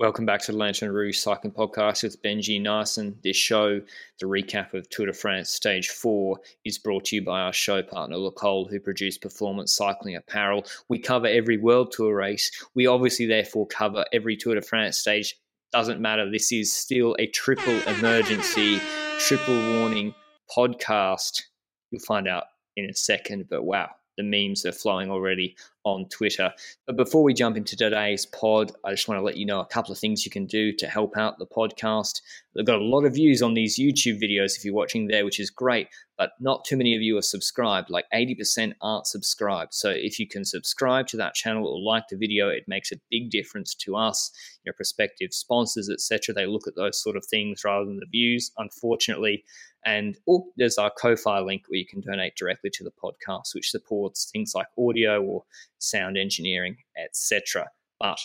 Welcome back to the Lanterne Rouge Cycling Podcast with Benji Naesen. This show, the recap of Tour de France Stage 4, is brought to you by our show partner, Le Col, who produce performance cycling apparel. We cover every World Tour race. We obviously, therefore, cover every Tour de France stage. Doesn't matter. This is still a triple emergency, triple warning podcast. You'll find out in a second, but wow, the memes are flowing already on Twitter. But before we jump into today's pod, I just want to let you know a couple of things you can do to help out the podcast. They've got a lot of views on these YouTube videos if you're watching there, which is great, but not too many of you are subscribed. Like 80% aren't subscribed. So if you can subscribe to that channel or like the video, it makes a big difference to us, your prospective sponsors, etc. They look at those sort of things rather than the views. Unfortunately, and oh, there's our Ko-fi link where you can donate directly to the podcast, which supports things like audio or sound engineering, etc. But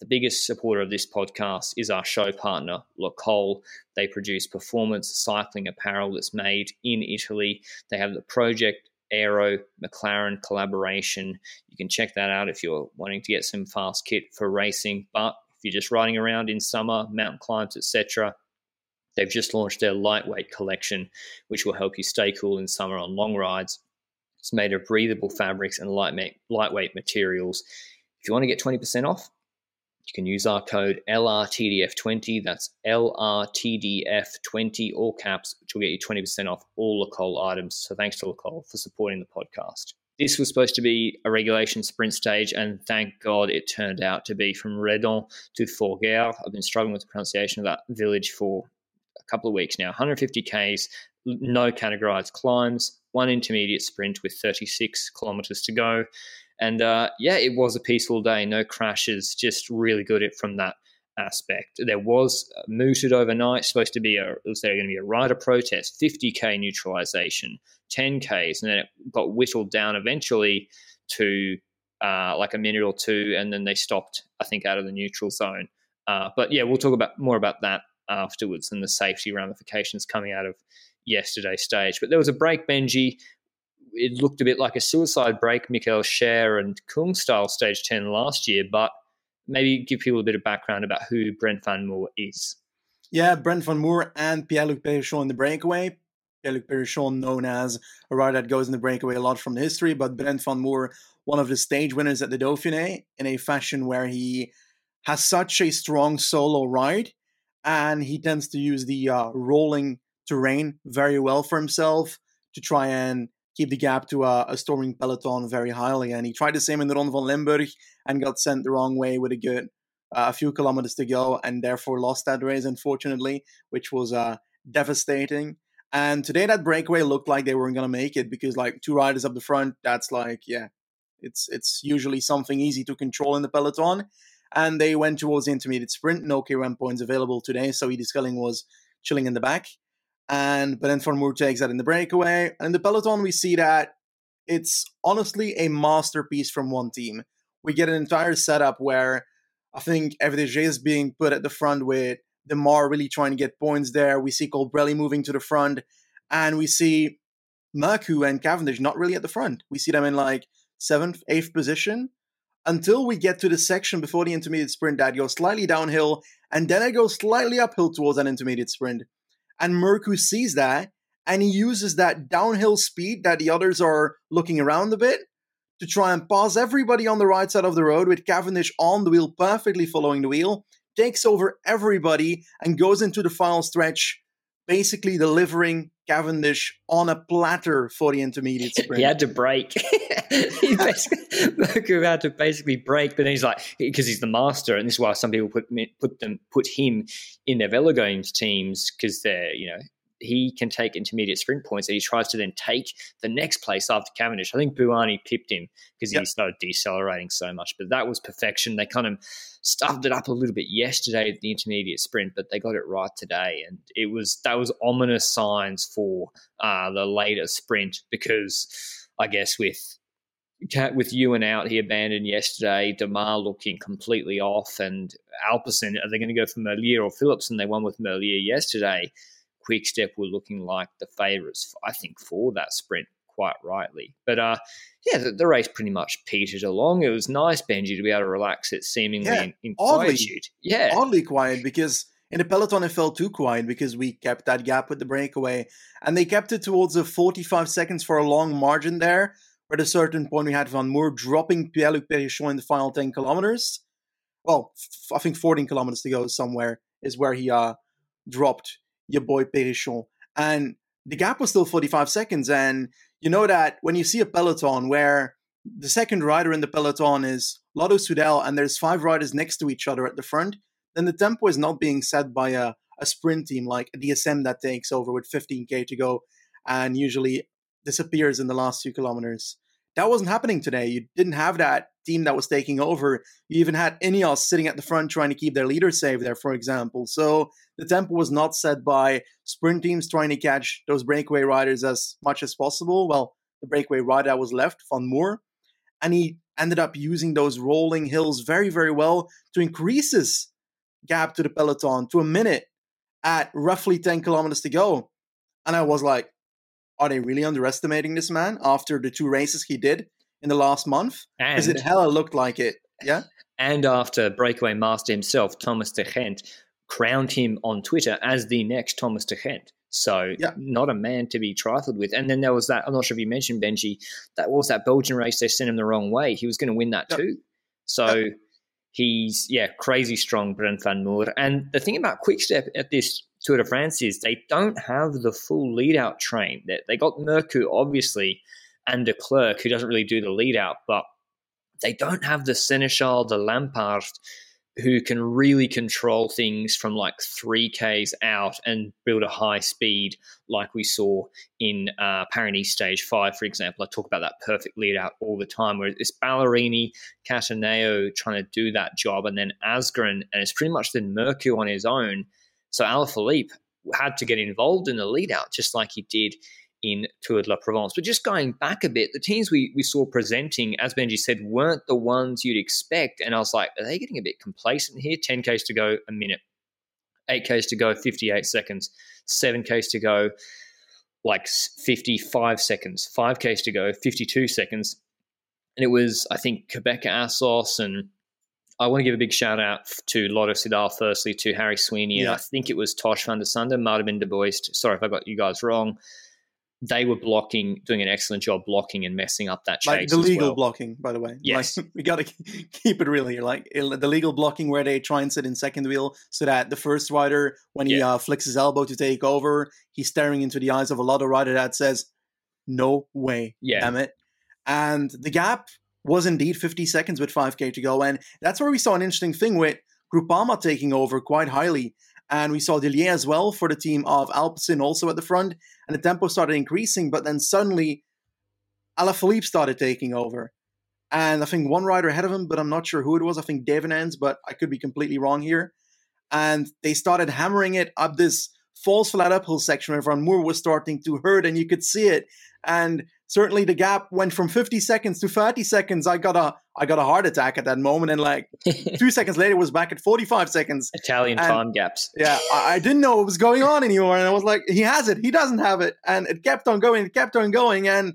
the biggest supporter of this podcast is our show partner, Le Col. They produce performance cycling apparel that's made in Italy. They have the Project Aero McLaren collaboration. You can check that out if you're wanting to get some fast kit for racing. But if you're just riding around in summer, mountain climbs, etc., They've just launched their lightweight collection, which will help you stay cool in summer on long rides. It's made of breathable fabrics and light lightweight materials. If you want to get 20% off, you can use our code LRTDF20. That's LRTDF20, all caps, which will get you 20% off all Le Col items. So thanks to Le Col for supporting the podcast. This was supposed to be a regulation sprint stage, and thank God it turned out to be from Redon to Fougères. I've been struggling with the pronunciation of that village for a couple of weeks now 150 Ks, no categorized climbs, one intermediate sprint with 36 kilometers to go. And uh, yeah, it was a peaceful day, no crashes, just really good it from that aspect. There was uh, mooted overnight, supposed to be a, was there going to be a rider protest, 50k neutralization, 10ks, and then it got whittled down eventually to uh, like a minute or two, and then they stopped, I think, out of the neutral zone. Uh, but yeah, we'll talk about more about that afterwards and the safety ramifications coming out of yesterday's stage. But there was a break, Benji. It looked a bit like a suicide break, Michael Schär and Kung style stage 10 last year, but maybe give people a bit of background about who Brent Van Moer is. Yeah, Brent Van Moer and Pierre-Luc Perichon in the breakaway. Pierre-Luc Perichon known as a rider that goes in the breakaway a lot from the history, but Brent Van Moer, one of the stage winners at the Dauphiné, in a fashion where he has such a strong solo ride and he tends to use the uh, rolling terrain very well for himself to try and keep the gap to a, a storming peloton very highly. And he tried the same in the Ronde van Limburg and got sent the wrong way with a good uh, a few kilometers to go, and therefore lost that race, unfortunately, which was uh, devastating. And today, that breakaway looked like they weren't going to make it because, like, two riders up the front, that's like, yeah, it's it's usually something easy to control in the peloton and they went towards the intermediate sprint. No KOM points available today, so Ide Schelling was chilling in the back. And Van takes that in the breakaway. And in the peloton, we see that it's honestly a masterpiece from one team. We get an entire setup where I think FDJ is being put at the front with Démare really trying to get points there. We see Colbrelli moving to the front, and we see Mørkøv and Cavendish not really at the front. We see them in like seventh, eighth position until we get to the section before the intermediate sprint that goes slightly downhill and then it goes slightly uphill towards an intermediate sprint. And Mørkøv sees that and he uses that downhill speed that the others are looking around a bit to try and pass everybody on the right side of the road with Cavendish on the wheel, perfectly following the wheel, takes over everybody and goes into the final stretch, basically delivering Cavendish on a platter for the intermediate sprint. he had to break. he basically, had to basically break, but then he's like, because he's the master, and this is why some people put put them put him in their Velogames teams because they're you know he can take intermediate sprint points and he tries to then take the next place after Cavendish. I think Bouhanni pipped him because yep. he started decelerating so much, but that was perfection. They kind of stuffed it up a little bit yesterday at the intermediate sprint, but they got it right today, and it was that was ominous signs for uh, the later sprint because I guess with with Ewan out, he abandoned yesterday. Démare looking completely off, and Alpecin, are they going to go for Merlier or Phillips? And they won with Merlier yesterday. Quickstep were looking like the favourites, I think, for that sprint quite rightly. But uh, yeah, the, the, race pretty much petered along. It was nice, Benji, to be able to relax it seemingly yeah, in, in oddly, quietude. Yeah, oddly quiet because in the peloton it felt too quiet because we kept that gap with the breakaway, and they kept it towards the 45 seconds for a long margin there But at a certain point, we had Van Moer dropping Pierre-Luc Perichon in the final 10 kilometers. Well, f- I think 14 kilometers to go somewhere is where he uh, dropped your boy Perichon. And the gap was still 45 seconds. And you know that when you see a peloton where the second rider in the peloton is Lotto Soudal and there's five riders next to each other at the front, then the tempo is not being set by a, a sprint team like DSM that takes over with 15k to go and usually disappears in the last two kilometers. That wasn't happening today. You didn't have that team that was taking over. You even had Ineos sitting at the front trying to keep their leader safe there, for example. So the tempo was not set by sprint teams trying to catch those breakaway riders as much as possible. Well, the breakaway rider was left, Van Moer, and he ended up using those rolling hills very, very well to increase his gap to the peloton to a minute at roughly 10 kilometers to go. And I was like, are they really underestimating this man after the two races he did in the last month? Because it hella looked like it. Yeah. And after breakaway master himself, Thomas de Gendt, crowned him on Twitter as the next Thomas de Gendt. So yeah. not a man to be trifled with. And then there was that, I'm not sure if you mentioned Benji, that was that Belgian race they sent him the wrong way. He was going to win that too. So he's, yeah, crazy strong, Brent Van Moer. And the thing about Quickstep at this Tour de France is they don't have the full lead out train. They, they got Mørkøv, obviously, and Declercq, who doesn't really do the lead out, but they don't have the Seneschal, the Lampaert, who can really control things from like 3Ks out and build a high speed like we saw in uh, Stage 5, for example. I talk about that perfect lead out all the time, where it's Ballerini, Cattaneo trying to do that job, and then Asgreen, and it's pretty much then Mørkøv on his own – so Alaphilippe had to get involved in the lead out, just like he did in Tour de la Provence. But just going back a bit, the teams we, we saw presenting, as Benji said, weren't the ones you'd expect. And I was like, are they getting a bit complacent here? 10Ks to go, a minute. 8Ks to go, 58 seconds. 7Ks to go, like 55 seconds. 5Ks to go, 52 seconds. And it was, I think, Qhubeka Assos and I want to give a big shout out to Lotto Soudal, firstly, to Harry Sweeney, yeah. and I think it was Tosh van der Sande, might have been De Buyst. Sorry if I got you guys wrong. They were blocking, doing an excellent job blocking and messing up that chase. Like the legal well. blocking, by the way. Yes. Like, we got to keep it real here. Like the legal blocking where they try and sit in second wheel so that the first rider, when he yeah. uh, flicks his elbow to take over, he's staring into the eyes of a lot of rider that says, no way, yeah. damn it. And the gap was indeed 50 seconds with 5k to go. And that's where we saw an interesting thing with Groupama taking over quite highly. And we saw Dillier as well for the team of Alpecin also at the front. And the tempo started increasing, but then suddenly Alaphilippe started taking over. And I think one rider ahead of him, but I'm not sure who it was. I think Devenyns, but I could be completely wrong here. And they started hammering it up this false flat uphill section where Van Moer was starting to hurt, and you could see it. And certainly the gap went from 50 seconds to 30 seconds. I got a I got a heart attack at that moment, and like two seconds later was back at 45 seconds. Italian and, time gaps. Yeah, I, I, didn't know what was going on anymore, and I was like, he has it, he doesn't have it, and it kept on going, it kept on going, and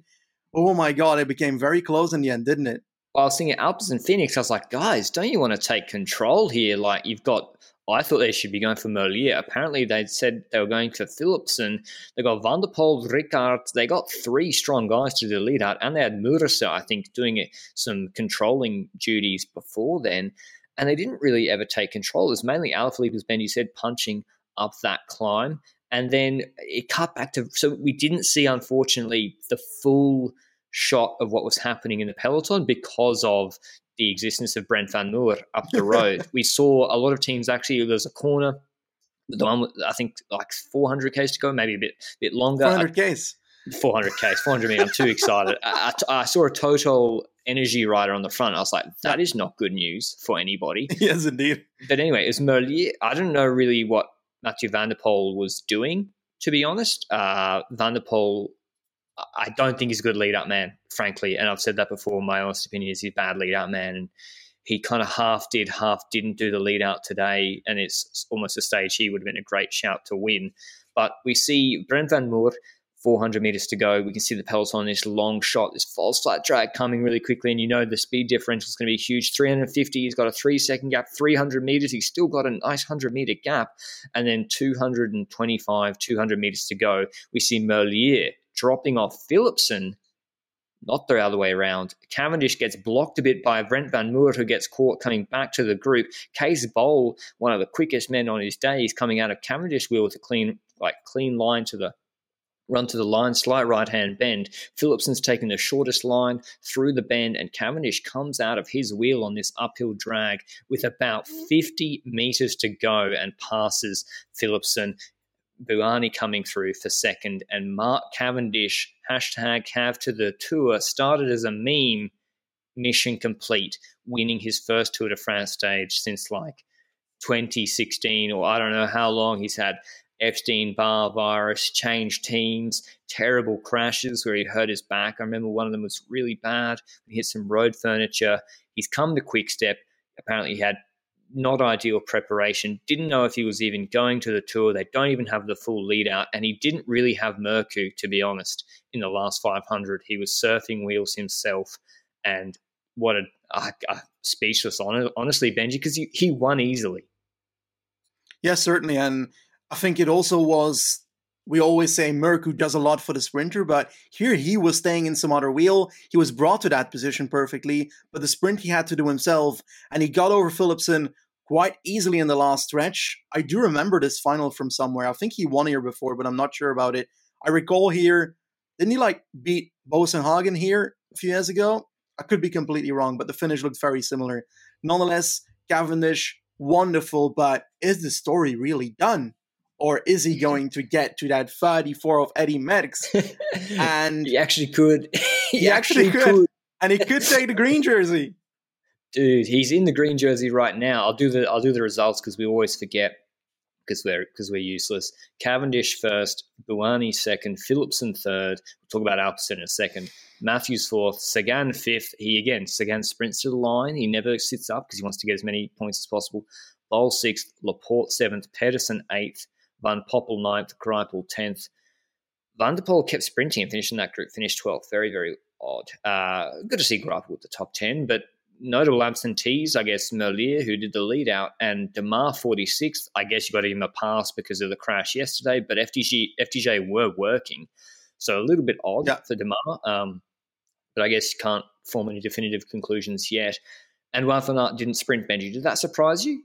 oh my god, it became very close in the end, didn't it? I was thinking Alpecin Fenix. I was like, guys, don't you want to take control here? Like you've got I thought they should be going for Merlier. Apparently, they said they were going for Phillips, and they got Van der Poel, Rickaert. They got three strong guys to the lead out, and they had Meurisse, I think, doing some controlling duties before then. And they didn't really ever take control. It was mainly Alaphilippe, as Benji said, punching up that climb. And then it cut back to, so we didn't see, unfortunately, the full shot of what was happening in the peloton because of the existence of Brent Van Moer up the road. we saw a lot of teams actually, there was a corner the one with, I think like 400 k's to go, maybe a bit bit longer. 400 k's. 400 k's, 400 meters. I'm too excited. I, I, I, saw a total energy rider on the front. I was like, that is not good news for anybody. yes, indeed. But anyway, it's Merlier. I don't know really what Mathieu van der Poel was doing, to be honest. Uh, van der Poel, I don't think he's a good lead up man, frankly. And I've said that before. My honest opinion is he's a bad lead up man. And he kind of half did, half didn't do the lead out today. And it's almost a stage he would have been a great shout to win. But we see Brent Van Moer 400 meters to go. We can see the peloton on this long shot, this false flat drag coming really quickly, and you know the speed differential is going to be huge. 350, he's got a three second gap. 300 meters, he's still got a nice 100 meter gap, and then 225, 200 meters to go. We see Merlier dropping off Philipsen. Not the other way around. Cavendish gets blocked a bit by Brent Van Moer, who gets caught coming back to the group. Cees Bol, one of the quickest men on his day, is coming out of Cavendish wheel with a clean, like clean line to the run to the line, slight right hand bend. Philipsen's taking the shortest line through the bend, and Cavendish comes out of his wheel on this uphill drag with about 50 meters to go and passes Philipsen. Bouhanni coming through for second, and Mark Cavendish, hashtag have to the tour, started as a meme, mission complete, winning his first Tour de France stage since like 2016 or I don't know how long he's had Epstein Barr virus, changed teams, terrible crashes where he hurt his back. I remember one of them was really bad. He hit some road furniture. He's come to Quick Step. Apparently, he had not ideal preparation. Didn't know if he was even going to the tour. They don't even have the full lead out, and he didn't really have Mørkøv, to be honest. In the last 500, he was surfing wheels himself, and what a, a, a speechless, honestly, Benji, because he, he won easily. Yes, certainly, and I think it also was. We always say Mørkøv does a lot for the sprinter, but here he was staying in some other wheel. He was brought to that position perfectly, but the sprint he had to do himself, and he got over Philipsen quite easily in the last stretch. I do remember this final from somewhere. I think he won here before, but I'm not sure about it. I recall here, didn't he like beat Boasson Hagen here a few years ago? I could be completely wrong, but the finish looked very similar. Nonetheless, Cavendish, wonderful, but is the story really done? or is he going to get to that 34 of Eddy Merckx? And he actually could. he, he actually, actually could. could. And he could take the green jersey. Dude, he's in the green jersey right now. I'll do the I'll do the results because we always forget because we're because we're useless. Cavendish first, Bouhanni second, Philipsen third. We'll talk about Alpecin in a second. Matthews fourth, Sagan fifth. He again Sagan sprints to the line. He never sits up because he wants to get as many points as possible. Bol sixth, Laporte seventh, Pedersen eighth, Van Poppel ninth, Greipel tenth. Van der Poel kept sprinting and finishing that group, finished 12th. Very, very odd. Uh, good to see Greipel with the top 10, but notable absentees, I guess Merlier, who did the lead out, and Démare 46th. I guess you got to give him a pass because of the crash yesterday, but FDG, FDJ were working. So a little bit odd yeah. for Démare, um, but I guess you can't form any definitive conclusions yet. And Wout van Aert didn't sprint, Benji. Did that surprise you?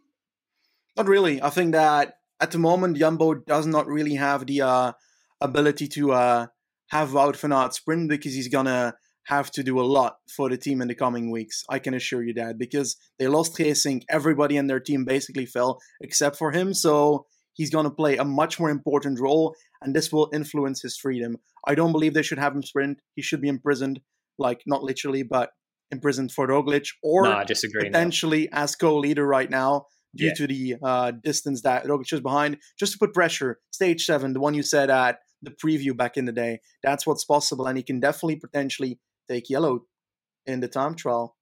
Not really. I think that at the moment, Jumbo does not really have the uh, ability to uh, have Wout van Aert sprint because he's gonna have to do a lot for the team in the coming weeks. I can assure you that because they lost Gesink, everybody in their team basically fell except for him. So he's gonna play a much more important role, and this will influence his freedom. I don't believe they should have him sprint. He should be imprisoned, like not literally, but imprisoned for Roglic, or no, I disagree potentially as co-leader right now due yeah. to the uh, distance that Roglic is behind, just to put pressure. Stage seven, the one you said at the preview back in the day, that's what's possible, and he can definitely potentially take yellow in the time trial.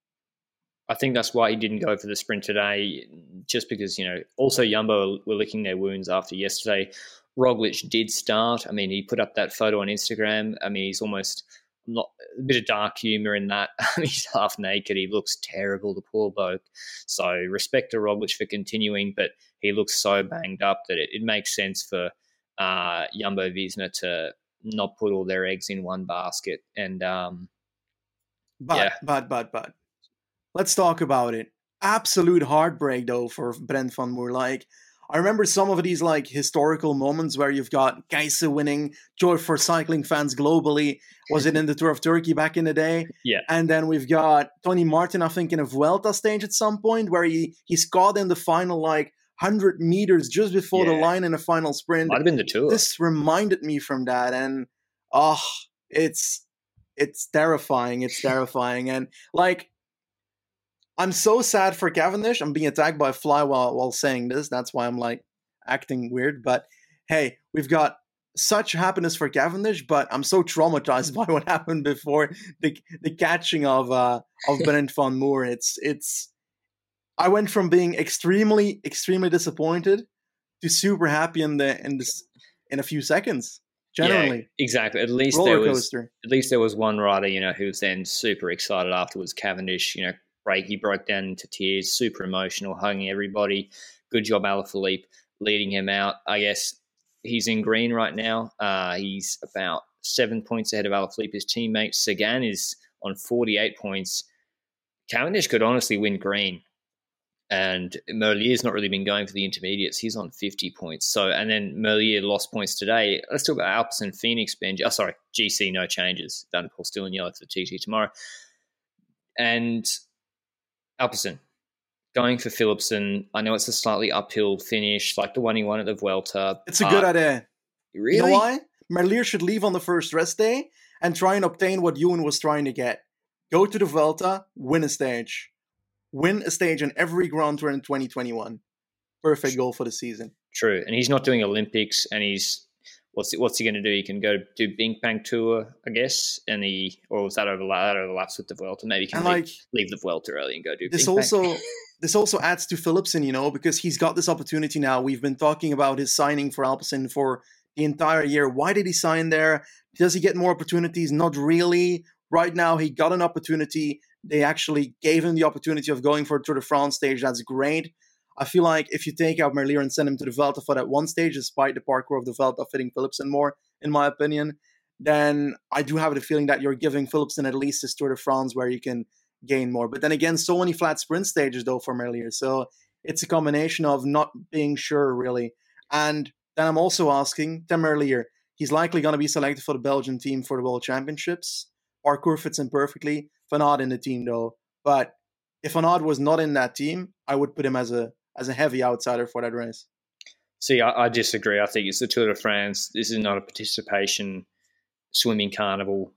I think that's why he didn't go for the sprint today, just because you know. Also, Jumbo were licking their wounds after yesterday. Roglic did start. I mean, he put up that photo on Instagram. I mean, he's almost not a bit of dark humor in that. he's half naked. He looks terrible, the poor bloke. So respect to Roglic for continuing, but he looks so banged up that it, it makes sense for uh, Jumbo Visma to not put all their eggs in one basket. And um, but yeah. but but but let's talk about it. Absolute heartbreak though for Brent van Moer. Like I remember some of these like historical moments where you've got Geise winning, joy for cycling fans globally. Was it in the Tour of Turkey back in the day? Yeah. And then we've got Tony Martin, I think, in a Vuelta stage at some point where he he's caught in the final like 100 meters just before Yeah. the line in a final sprint. Might have been the tour. This reminded me from that, and oh, it's it's terrifying. It's terrifying, and like I'm so sad for Cavendish. I'm being attacked by a fly while while saying this. That's why I'm like acting weird. But hey, we've got such happiness for Cavendish, but I'm so traumatized by what happened before the the catching of uh of Brent van Moer. It's it's I went from being extremely extremely disappointed to super happy in the in this in a few seconds. Genuinely, Yeah, exactly. At least there was coaster. at least there was one rider, you know, who was then super excited afterwards. Cavendish, you know, break he broke down into tears, super emotional, hugging everybody. Good job, Alaphilippe, leading him out. I guess he's in green right now. Uh, he's about seven points ahead of Alaphilippe. His teammate Sagan is on forty-eight points. Cavendish could honestly win green. And Merlier's not really been going for the intermediates. He's on 50 points. So, and then Merlier lost points today. Let's talk about Alpecin Fenix, Benji. Oh, sorry, GC, no changes. van der Poel still in yellow for the TT tomorrow. And Alpecin going for Philipsen. I know it's a slightly uphill finish, like the one he won at the Vuelta. It's a good idea. Really? You know why? Merlier should leave on the first rest day and try and obtain what Ewan was trying to get. Go to the Vuelta, win a stage. Win a stage in every Grand Tour in 2021. Perfect goal for the season. True, and he's not doing Olympics, and he's what's he, what's he going to do? He can go do BinckBank Tour, I guess, and he or was that overlap that overlaps with the Vuelta? Maybe he can leave, like leave the Vuelta early and go do this Bing Bang. also this also adds to Philipsen, you know, because he's got this opportunity now. We've been talking about his signing for Alpecin for the entire year. Why did he sign there? Does he get more opportunities? Not really. Right now, he got an opportunity. They actually gave him the opportunity of going for a Tour de France stage. That's great. I feel like if you take out Merlier and send him to the Vuelta for that one stage, despite the parkour of the Vuelta fitting Philipsen more, in my opinion, then I do have the feeling that you're giving Philipsen at least this Tour de France where you can gain more. But then again, so many flat sprint stages though for Merlier. So it's a combination of not being sure really. And then I'm also asking Tim Merlier, he's likely going to be selected for the Belgian team for the World Championships. Parkour fits in perfectly. Aert in the team though. But if Aert was not in that team, I would put him as a as a heavy outsider for that race. See, I, I disagree. I think it's the Tour de France. This is not a participation swimming carnival.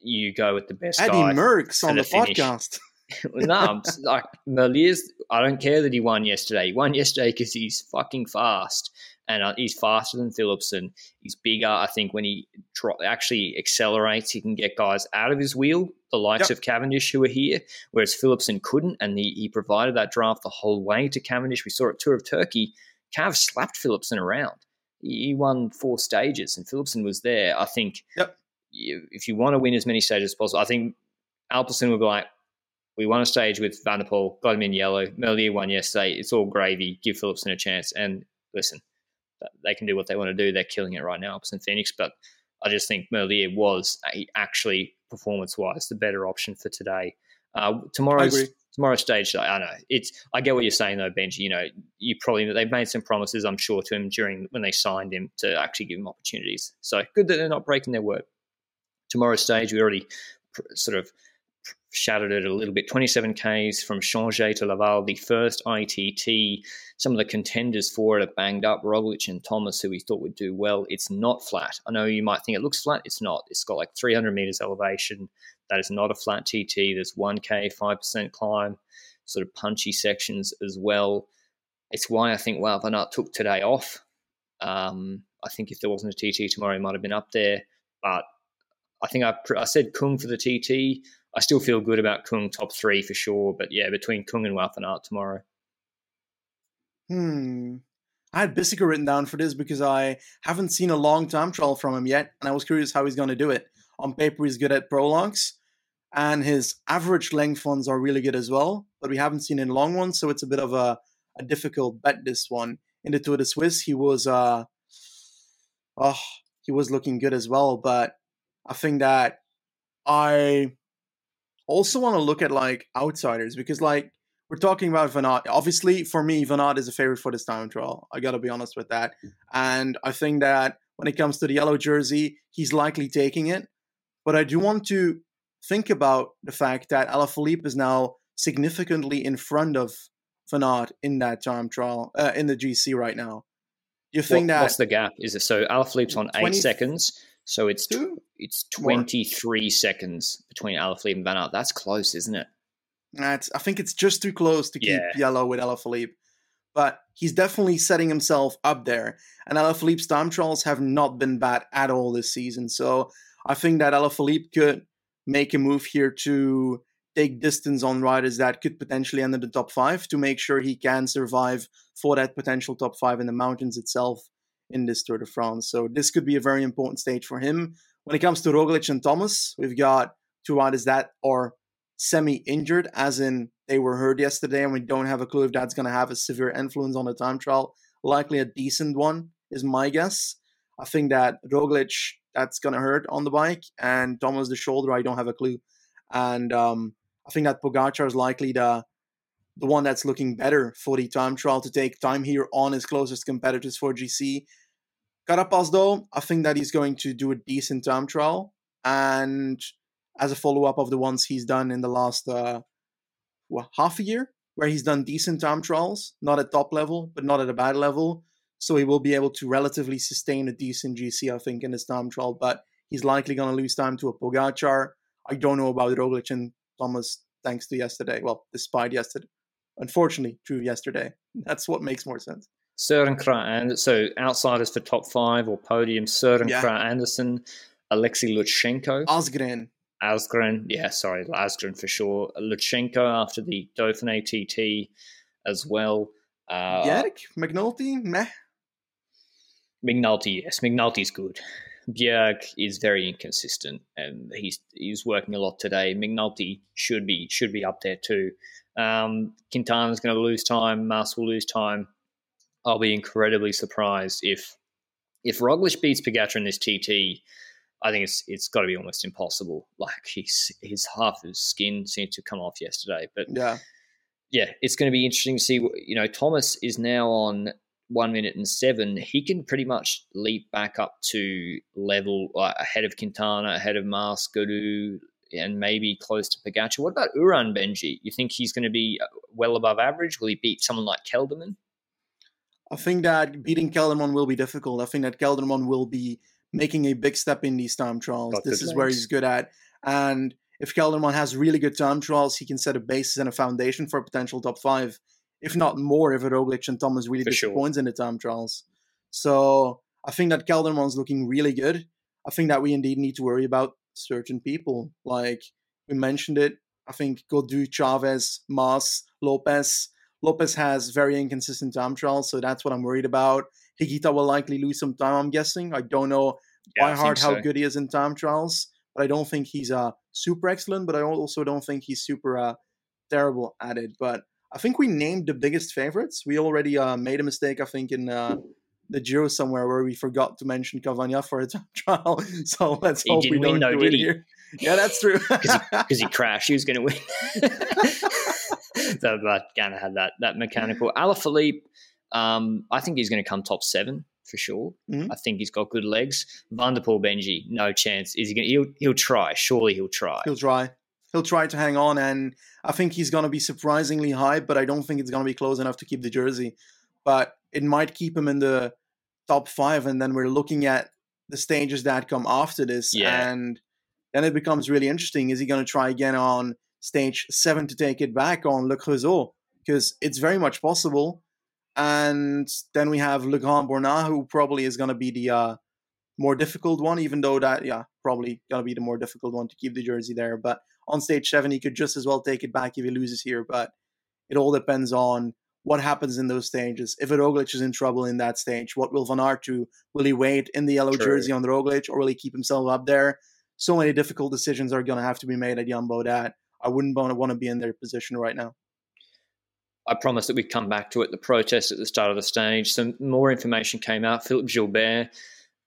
You go with the best Eddie guy. Merckx on the the podcast. no, I'm like Merlier's. I don't care that he won yesterday. He won yesterday because he's fucking fast, and uh, he's faster than Philipsen. He's bigger. I think when he tro- actually accelerates, he can get guys out of his wheel, the likes Yep. of Cavendish who are here, whereas Philipsen couldn't, and he, he provided that draft the whole way to Cavendish. We saw at Tour of Turkey, Cav slapped Philipsen around. He won four stages, and Philipsen was there. I think Yep. you, if you want to win as many stages as possible, I think Alpecin will be like, we won a stage with van der Poel, got him in yellow. Merlier won yesterday. It's all gravy. Give Philipsen a chance. And listen, they can do what they want to do. They're killing it right now, Alpecin Fenix. But I just think Merlier was a, actually performance wise the better option for today. Uh, tomorrow's tomorrow's stage, I know. It's I get what you're saying though, Benji. You know, you probably they've made some promises, I'm sure, to him during when they signed him to actually give him opportunities. So good that they're not breaking their word. Tomorrow's stage, we already pr- sort of shadowed it a little bit. 27 Ks from Changé to Laval, the first ITT. Some of the contenders for it are banged up. Roglic and Thomas, who we thought would do well. It's not flat. I know you might think it looks flat. It's not. It's got like 300 meters elevation. That is not a flat TT. There's 1K, 5% climb, sort of punchy sections as well. It's why I think Wout van Aert took today off. Um, I think if there wasn't a TT tomorrow, he might have been up there. But I think I, I said Kung for the TT. I still feel good about Kung top three for sure. But yeah, between Kung and Wout van Aert tomorrow. Hmm. I had Bissegger written down for this because I haven't seen a long time trial from him yet, and I was curious how he's going to do it. On paper, he's good at prologues, and his average length ones are really good as well, but we haven't seen in long ones, so it's a bit of a, a difficult bet. This one in the Tour de Suisse, he was uh, oh, he was looking good as well, but I think that I also want to look at like outsiders because like we're talking about Van Aert. Obviously, for me, Van Aert is a favorite for this time trial. I got to be honest with that. And I think that when it comes to the yellow jersey, he's likely taking it. But I do want to think about the fact that Alaphilippe is now significantly in front of Van in that time trial uh, in the GC right now. You think what, that what's the gap? Is it so Alaphilippe's on 20, eight seconds, so it's tw- it's twenty three seconds between Alaphilippe and Van Aert. That's close, isn't it? That's, I think it's just too close to keep yeah. yellow with Alaphilippe. But he's definitely setting himself up there. And Alaphilippe's time trials have not been bad at all this season. So I think that Alaphilippe could make a move here to take distance on riders that could potentially enter the top five to make sure he can survive for that potential top five in the mountains itself in this Tour de France. So this could be a very important stage for him. When it comes to Roglic and Thomas, we've got two riders that are semi-injured, as in they were hurt yesterday, and we don't have a clue if that's going to have a severe influence on the time trial. Likely a decent one is my guess. I think that Roglic that's going to hurt on the bike, and Thomas the shoulder. I don't have a clue, and um, I think that Pogacar is likely the the one that's looking better for the time trial to take time here on his closest competitors for GC. Carapaz, though, I think that he's going to do a decent time trial, and as a follow up of the ones he's done in the last uh, half a year, where he's done decent time trials, not at top level, but not at a bad level. So he will be able to relatively sustain a decent GC, I think, in his time trial. But he's likely going to lose time to a Pogacar. I don't know about Roglic and Thomas, thanks to yesterday. Well, despite yesterday, unfortunately, true yesterday. That's what makes more sense. Søren Kragh and so outsiders for top five or podium: Søren yeah. Kragh Andersen, Alexei Lutsenko, Asgreen, Asgren, yeah, sorry, Asgren for sure. Lutsenko after the Dauphiné TT as well. Uh, Bjerg, McNulty, meh. McNulty, yes, McNulty's good. Bjerg is very inconsistent, and he's he's working a lot today. McNulty should be should be up there too. Um, Quintana's going to lose time. Mas will lose time. I'll be incredibly surprised if if Roglic beats Pogacar in this TT I think it's it's got to be almost impossible. Like he's his half of his skin seemed to come off yesterday, but yeah, yeah, it's going to be interesting to see. You know, Thomas is now on one minute and seven. He can pretty much leap back up to level uh, ahead of Quintana, ahead of Mas, Gaudu, and maybe close to Pogacar. What about Uran Benji? You think he's going to be uh, well above average? Will he beat someone like Kelderman? I think that beating Kelderman will be difficult. I think that Kelderman will be making a big step in these time trials. Got this is legs. where he's good at. And if Kelderman has really good time trials, he can set a basis and a foundation for a potential top five, if not more, if Roglic and Thomas really for disappoints sure. in the time trials. So I think that Kelderman's looking really good. I think that we indeed need to worry about certain people. Like we mentioned it. I think Gaudu, Chavez, Mas, Lopez. Lopez has very inconsistent time trials, so that's what I'm worried about. Higuita will likely lose some time, I'm guessing. I don't know yeah, by heart how good he is in time trials, but I don't think he's uh, super excellent, but I also don't think he's super uh, terrible at it. But I think we named the biggest favorites. We already uh, made a mistake, I think, in uh, the Giro somewhere where we forgot to mention Cavagna for a time trial. So let's he hope we don't though, do it he? here. Yeah, that's true. Because he, he, crashed, he was going to win. so that kind of had that that mechanical. Alaphilippe um, I think he's going to come top seven for sure. Mm-hmm. I think he's got good legs. van der Poel Benji, no chance. Is he going? He'll he'll try. Surely he'll try. He'll try. He'll try to hang on, and I think he's going to be surprisingly high. But I don't think it's going to be close enough to keep the jersey. But it might keep him in the top five, and then we're looking at the stages that come after this, yeah. and then it becomes really interesting. Is he going to try again on stage seven to take it back on Le Creusot? Because it's very much possible and then we have Le Grand Bornand, who probably is going to be the uh, more difficult one, even though that, yeah, probably going to be the more difficult one to keep the jersey there. But on stage seven, he could just as well take it back if he loses here. But it all depends on what happens in those stages. If Roglic is in trouble in that stage, what will Van Aert do? Will he wait in the yellow jersey on Roglic, or will he keep himself up there? So many difficult decisions are going to have to be made at Jumbo that I wouldn't want to be in their position right now. I promised that we'd come back to it. The protest at the start of the stage. Some more information came out. Philippe Gilbert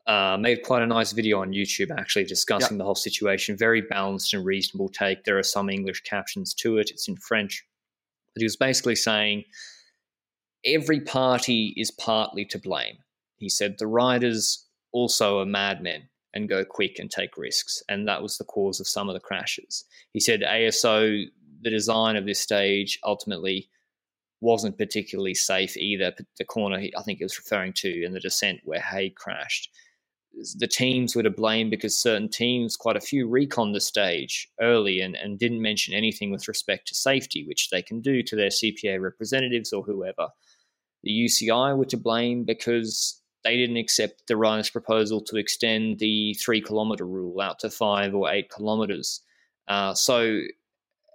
uh, made quite a nice video on YouTube actually discussing yep. the whole situation. Very balanced and reasonable take. There are some English captions to it. It's in French. But he was basically saying every party is partly to blame. He said the riders also are madmen and go quick and take risks. And that was the cause of some of the crashes. He said ASO, the design of this stage ultimately wasn't particularly safe either. The corner I think he was referring to in the descent where Haig crashed. The teams were to blame because certain teams, quite a few, recon the stage early and, and didn't mention anything with respect to safety, which they can do to their CPA representatives or whoever. The UCI were to blame because they didn't accept the riders' proposal to extend the three kilometre rule out to five or eight kilometres. Uh, so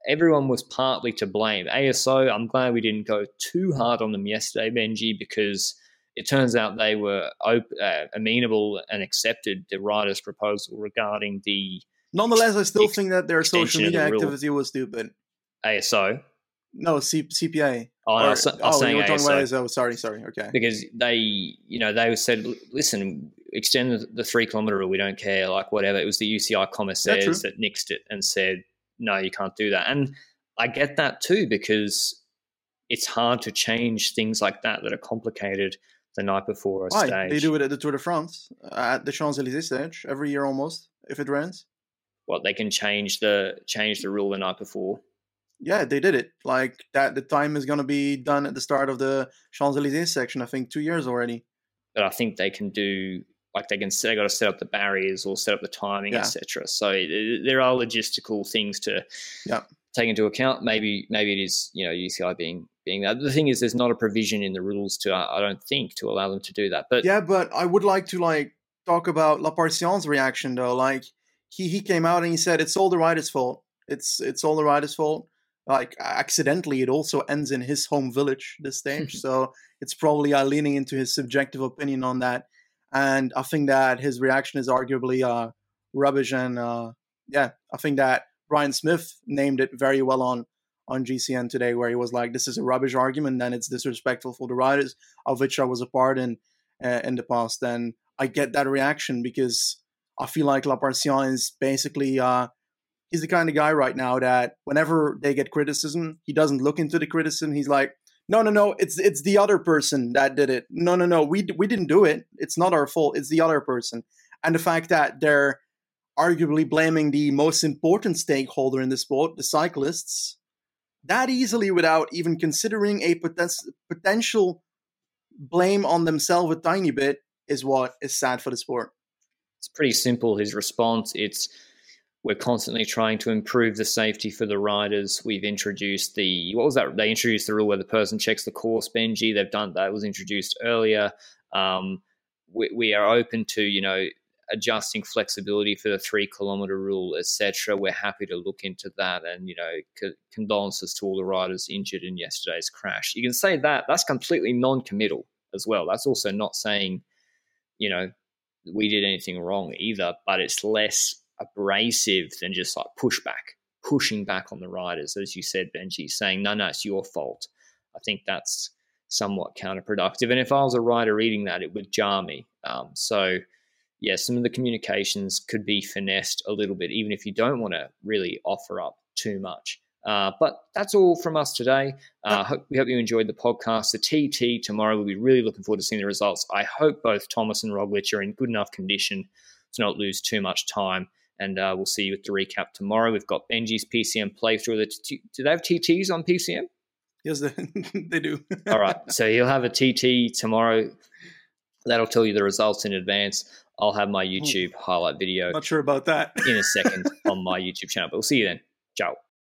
everyone was partly to blame. ASO, I'm glad we didn't go too hard on them yesterday, Benji, because it turns out they were op- uh, amenable and accepted the riders' proposal regarding the. Nonetheless, I still think that their social media the activity was stupid. ASO. No, C- CPA. Oh, no, or, I was, I was oh, saying you talking about ASO. Sorry, sorry. Okay. Because they, you know, they said, listen, extend the, the three kilometer rule. We don't care. Like whatever. It was the UCI commissaires that nixed it and said, no, you can't do that. And I get that too because it's hard to change things like that that are complicated the night before a Why? stage. They do it at the Tour de France, uh, at the Champs Elysees stage every year almost. If it rains, what they can change the change the rule the night before. Yeah, they did it. Like that, the time is going to be done at the start of the Champs Elysees section. I think two years already. But I think they can do like they can they got to set up the barriers or set up the timing, yeah. etc. So there are logistical things to yeah. take into account. Maybe maybe it is you know UCI being being that. The thing is, there's not a provision in the rules to I don't think to allow them to do that. But yeah, but I would like to like talk about La Lappartient's reaction though. Like he he came out and he said it's all the rider's fault. It's it's all the rider's fault. Like accidentally, it also ends in his home village. This stage, so it's probably uh, leaning into his subjective opinion on that and I think that his reaction is arguably uh, rubbish. And uh, yeah, I think that Brian Smith named it very well on on GCN today, where he was like, "This is a rubbish argument, and it's disrespectful for the riders, of which I was a part in uh, in the past." And I get that reaction because I feel like Lappartient is basically uh, he's the kind of guy right now that whenever they get criticism, he doesn't look into the criticism. He's like, no no no it's it's the other person that did it. No no no we we didn't do it. It's not our fault. It's the other person. And the fact that they're arguably blaming the most important stakeholder in the sport the cyclists that easily without even considering a poten- potential blame on themselves a tiny bit is what is sad for the sport. It's pretty simple his response. It's we're constantly trying to improve the safety for the riders. We've introduced the what was that? They introduced the rule where the person checks the course. Benji, they've done that. was introduced earlier. Um, we, we, are open to you know adjusting flexibility for the three kilometer rule, etc. We're happy to look into that, and you know c- condolences to all the riders injured in yesterday's crash. You can say that that's completely non-committal as well. That's also not saying you know we did anything wrong either, but it's less abrasive than just like pushback, pushing back on the riders, as you said, Benji, saying, no, no, it's your fault. I think that's somewhat counterproductive. And if I was a rider reading that, it would jar me. Um, so, yeah, some of the communications could be finessed a little bit, even if you don't want to really offer up too much. Uh, but that's all from us today. Uh, hope, we hope you enjoyed the podcast. The TT tomorrow, we'll be really looking forward to seeing the results. I hope both Thomas and Roglic are in good enough condition to not lose too much time and uh, we'll see you with the recap tomorrow. We've got Benji's PCM playthrough. Do they have TTs on PCM? Yes, they, they do. All right. So you'll have a TT tomorrow. That'll tell you the results in advance. I'll have my YouTube highlight video. Not sure about that. in a second on my YouTube channel. But we'll see you then. Ciao.